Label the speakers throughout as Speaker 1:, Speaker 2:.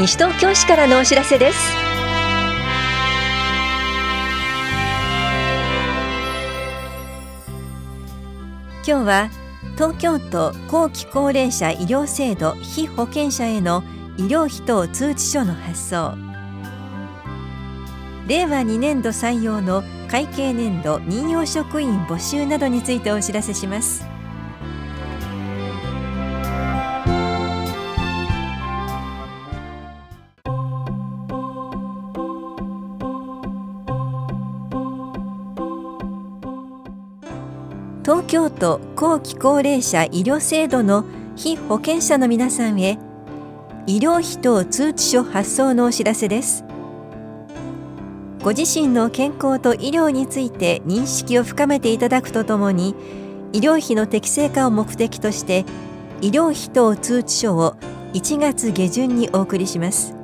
Speaker 1: 西東京市からのお知らせです。今日は東京都後期高齢者医療制度非保険者への医療費等通知書の発送。令和2年度採用の会計年度任用職員募集などについてお知らせします。京都後期高齢者医療制度の非保険者の皆さんへ医療費等通知書発送のお知らせです。ご自身の健康と医療について認識を深めていただくとともに医療費の適正化を目的として医療費等通知書を1月下旬にお送りします。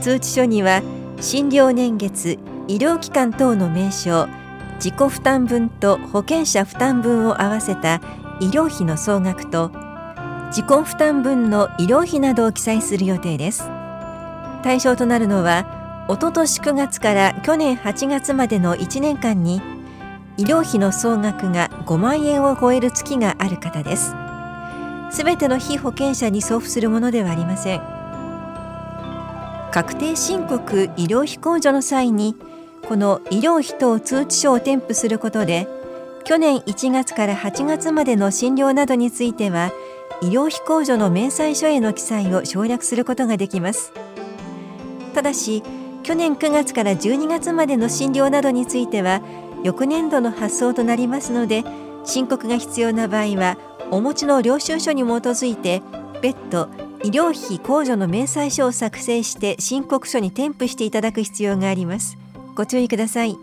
Speaker 1: 通知書には診療年月医療機関等の名称自己負担分と保険者負担分を合わせた医療費の総額と自己負担分の医療費などを記載する予定です。対象となるのはおととし9月から去年8月までの1年間に医療費の総額が5万円を超える月がある方です。すべての被保険者に送付するものではありません。確定申告医療費控除の際にこの医療費等通知書を添付することで去年1月から8月までの診療などについては医療費控除の明細書への記載を省略することができます。ただし去年9月から12月までの診療などについては翌年度の発送となりますので申告が必要な場合はお持ちの領収書に基づいて別途医療費控除の明細書を作成して申告書に添付していただく必要があります。ご注意ください。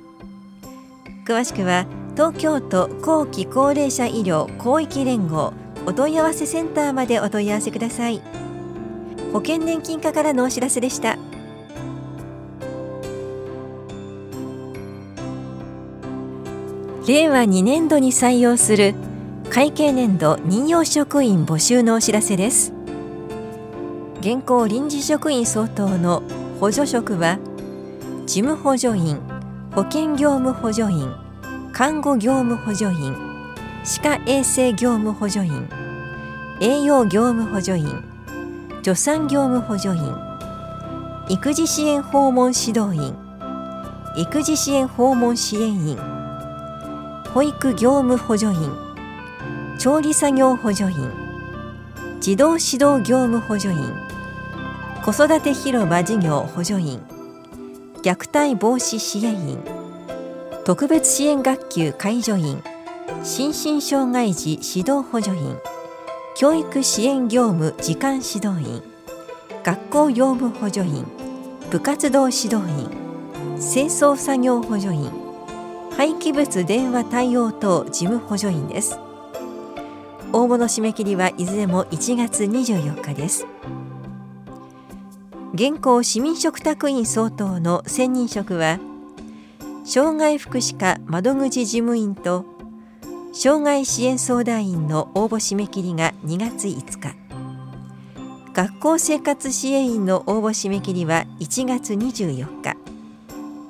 Speaker 1: 詳しくは東京都後期高齢者医療広域連合お問い合わせセンターまでお問い合わせください。保険年金課からのお知らせでした。令和2年度に採用する会計年度任用職員募集のお知らせです。現行臨時職員相当の補助職は事務補助員保険業務補助員看護業務補助員歯科衛生業務補助員栄養業務補助員助産業務補助員育児支援訪問指導員育児支援訪問支援員保育業務補助員調理作業補助員児童指導業務補助員子育て広場事業補助員。虐待防止支援員。特別支援学級介助員。心身障害児指導補助員。教育支援業務時間指導員。学校業務補助員。部活動指導員。清掃作業補助員。廃棄物電話対応等事務補助員です。応募の締め切りはいずれも1月24日です。現行市民嘱託員相当の専任職は障害福祉課窓口事務員と障害支援相談員の応募締め切りが2月5日。学校生活支援員の応募締め切りは1月24日。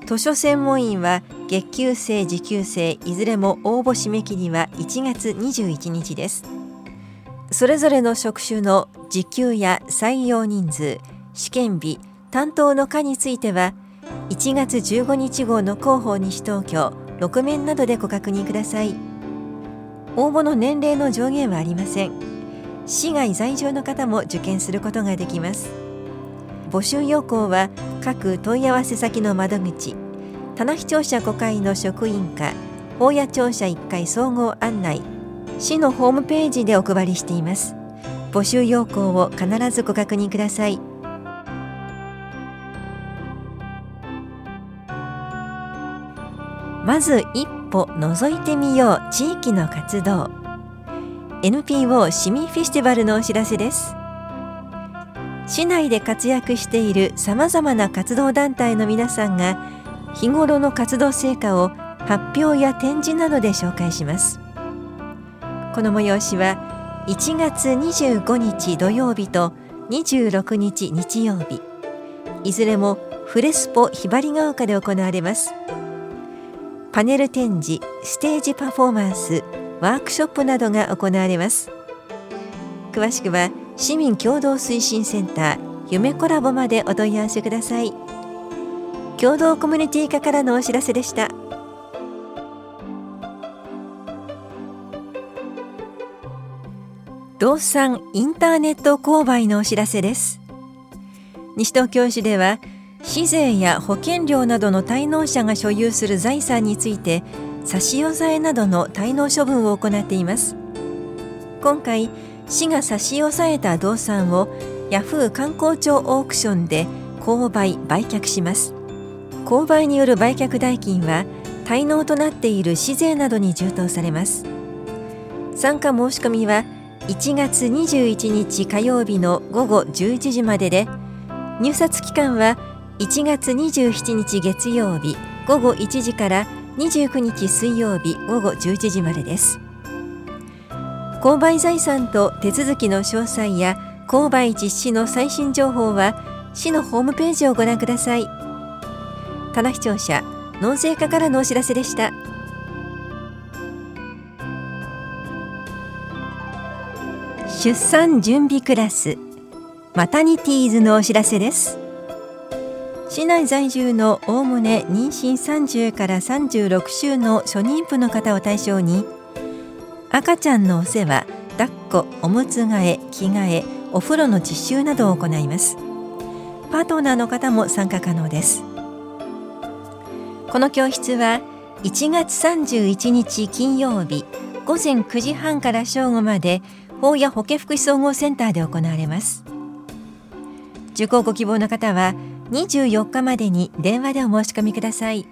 Speaker 1: 図書専門員は月給制時給制いずれも応募締め切りは1月21日です。それぞれの職種の時給や採用人数試験日担当の課については1月15日号の広報西東京6面などでご確認ください。応募の年齢の上限はありません。市外在住の方も受験することができます。募集要項は各問い合わせ先の窓口棚視聴者5階の職員課法屋庁舎1階総合案内市のホームページでお配りしています。募集要項を必ずご確認ください。まず一歩覗いてみよう地域の活動。NPO 市民フェスティバルのお知らせです。市内で活躍しているさまざまな活動団体の皆さんが日頃の活動成果を発表や展示などで紹介します。この催しは1月25日土曜日と26日日曜日。いずれもフレスポひばりが丘で行われます。パネル展示ステージパフォーマンスワークショップなどが行われます。詳しくは市民共同推進センター夢コラボまでお問い合わせください。共同コミュニティ課からのお知らせでした。動産インターネット購買のお知らせです。西東京市では市税や保険料などの滞納者が所有する財産について差し押さえなどの滞納処分を行っています。今回市が差し押さえた動産をヤフー観光庁オークションで購買売却します。購買による売却代金は滞納となっている市税などに充当されます。参加申し込みは1月21日火曜日の午後11時までで入札期間は1月27日月曜日午後1時から29日水曜日午後11時までです。購買財産と手続きの詳細や購買実施の最新情報は市のホームページをご覧ください。棚視聴者納税課からのお知らせでした。出産準備クラスマタニティーズのお知らせです。市内在住のおおむね妊娠30から36週の初妊婦の方を対象に赤ちゃんのお世話抱っこおむつ替え着替えお風呂の実習などを行います。パートナーの方も参加可能です。この教室は1月31日金曜日午前9時半から正午まで法や保健福祉総合センターで行われます。受講ご希望の方は24日までに電話でお申し込みください。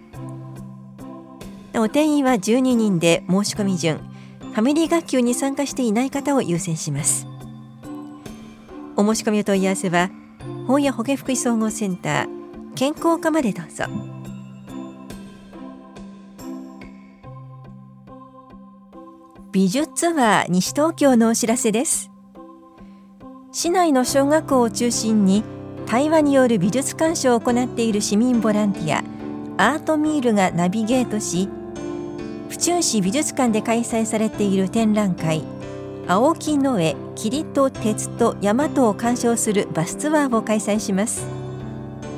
Speaker 1: お定員は12人で申し込み順。ファミリー学級に参加していない方を優先します。お申し込みお問い合わせは本屋保健福祉総合センター健康課までどうぞ。美術ツアー西東京のお知らせです。市内の小学校を中心に対話による美術鑑賞を行っている市民ボランティアアートミールがナビゲートし府中市美術館で開催されている展覧会青木の絵霧と鉄と山とを鑑賞するバスツアーを開催します。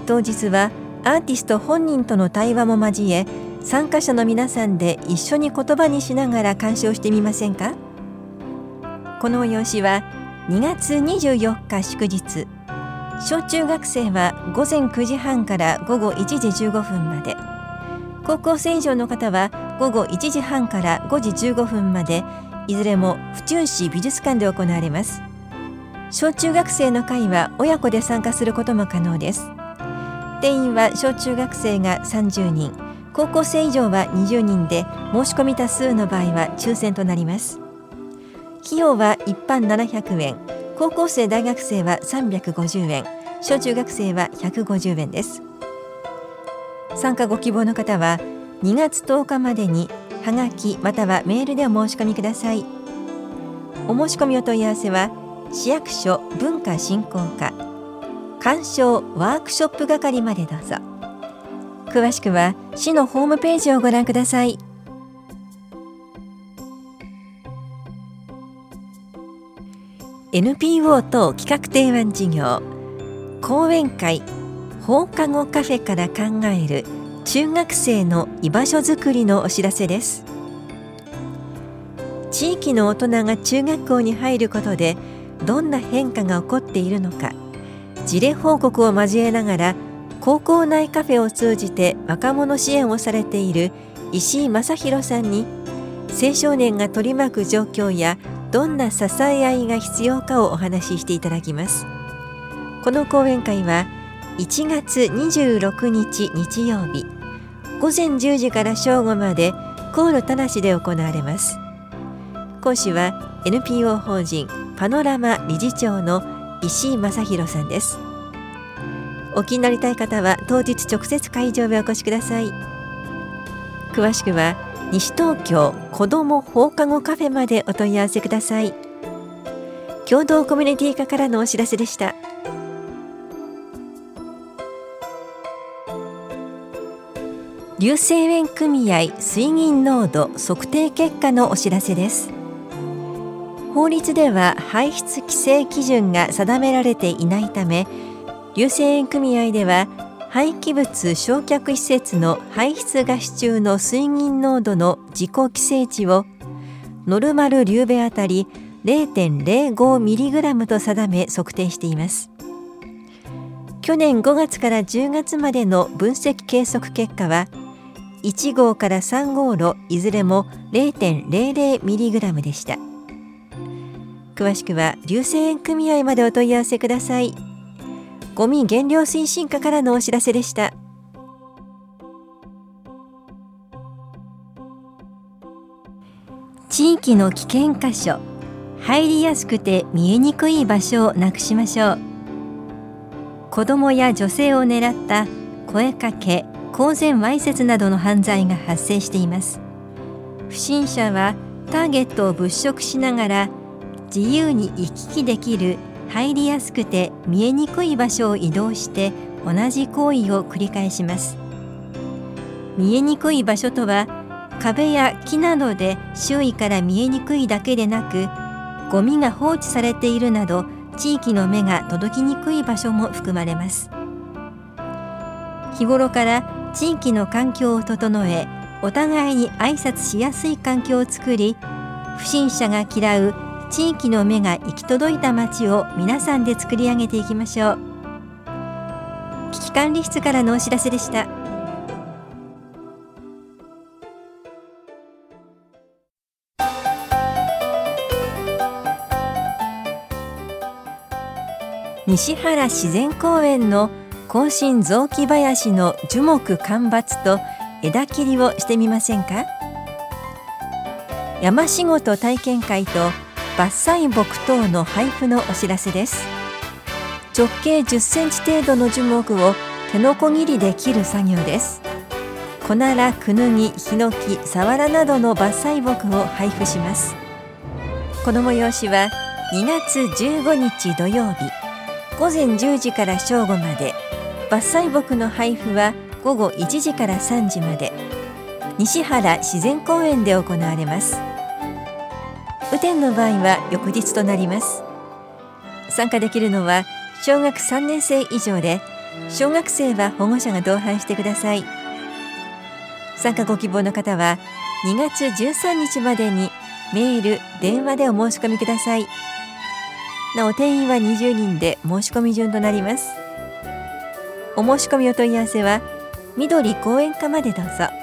Speaker 1: 当日はアーティスト本人との対話も交え参加者の皆さんで一緒に言葉にしながら鑑賞してみませんか？この催しは2月24日祝日。小中学生は午前9時半から午後1時15分まで。高校生以上の方は午後1時半から5時15分まで。いずれも府中市美術館で行われます。小中学生の会は親子で参加することも可能です。定員は小中学生が30人。高校生以上は20人で申し込み多数の場合は抽選となります。費用は一般700円。高校生大学生は350円小中学生は150円です。参加ご希望の方は2月10日までにはがきまたはメールでお申し込みください。お申し込みお問い合わせは市役所文化振興課鑑賞ワークショップ係までどうぞ。詳しくは市のホームページをご覧ください。NPO 等企画提案事業。講演会放課後カフェから考える中学生の居場所づくりのお知らせです。地域の大人が中学校に入ることでどんな変化が起こっているのか事例報告を交えながら高校内カフェを通じて若者支援をされている石井正弘さんに青少年が取り巻く状況やどんな支え合いが必要かをお話ししていただきます。この講演会は1月26日日曜日午前10時から正午まで航路田無で行われます。講師は NPO 法人パノラマ理事長の石井正弘さんです。お気になりたい方は当日直接会場へお越しください。詳しくは西東京子ども放課後カフェまでお問い合わせください。共同コミュニティ課からのお知らせでした。硫性塩組合水銀濃度測定結果のお知らせです。法律では排出規制基準が定められていないため硫性塩組合では廃棄物焼却施設の排出ガス中の水銀濃度の自己規制値をノルマルリューベあたり 0.05mg と定め測定しています。去年5月から10月までの分析計測結果は1号から3号炉いずれも 0.00mg でした。詳しくは流星園組合までお問い合わせください。ゴミ減量推進課からのお知らせでした。地域の危険箇所入りやすくて見えにくい場所をなくしましょう。子どもや女性を狙った声かけ公然わいせつなどの犯罪が発生しています。不審者はターゲットを物色しながら自由に行き来できる入りやすくて見えにくい場所を移動して同じ行為を繰り返します。見えにくい場所とは壁や木などで周囲から見えにくいだけでなくゴミが放置されているなど地域の目が届きにくい場所も含まれます。日頃から地域の環境を整えお互いに挨拶しやすい環境を作り不審者が嫌う地域の目が行き届いた街を皆さんで作り上げていきましょう。危機管理室からのお知らせでした。西原自然公園の甲信雑木林の樹木間伐と枝切りをしてみませんか？山仕事体験会と伐採木等の配布のお知らせです。直径10センチ程度の樹木を手のこぎりで切る作業です。コナラ、クヌギ、ヒノキ、サワラなどの伐採木を配布します。この催しは2月15日土曜日午前10時から正午まで。伐採木の配布は午後1時から3時まで。西原自然公園で行われます。雨天の場合は翌日となります。参加できるのは小学3年生以上で小学生は保護者が同伴してください。参加ご希望の方は2月13日までにメール、電話でお申し込みください。なお定員は20人で申し込み順となります。お申し込みお問い合わせは緑公園課までどうぞ。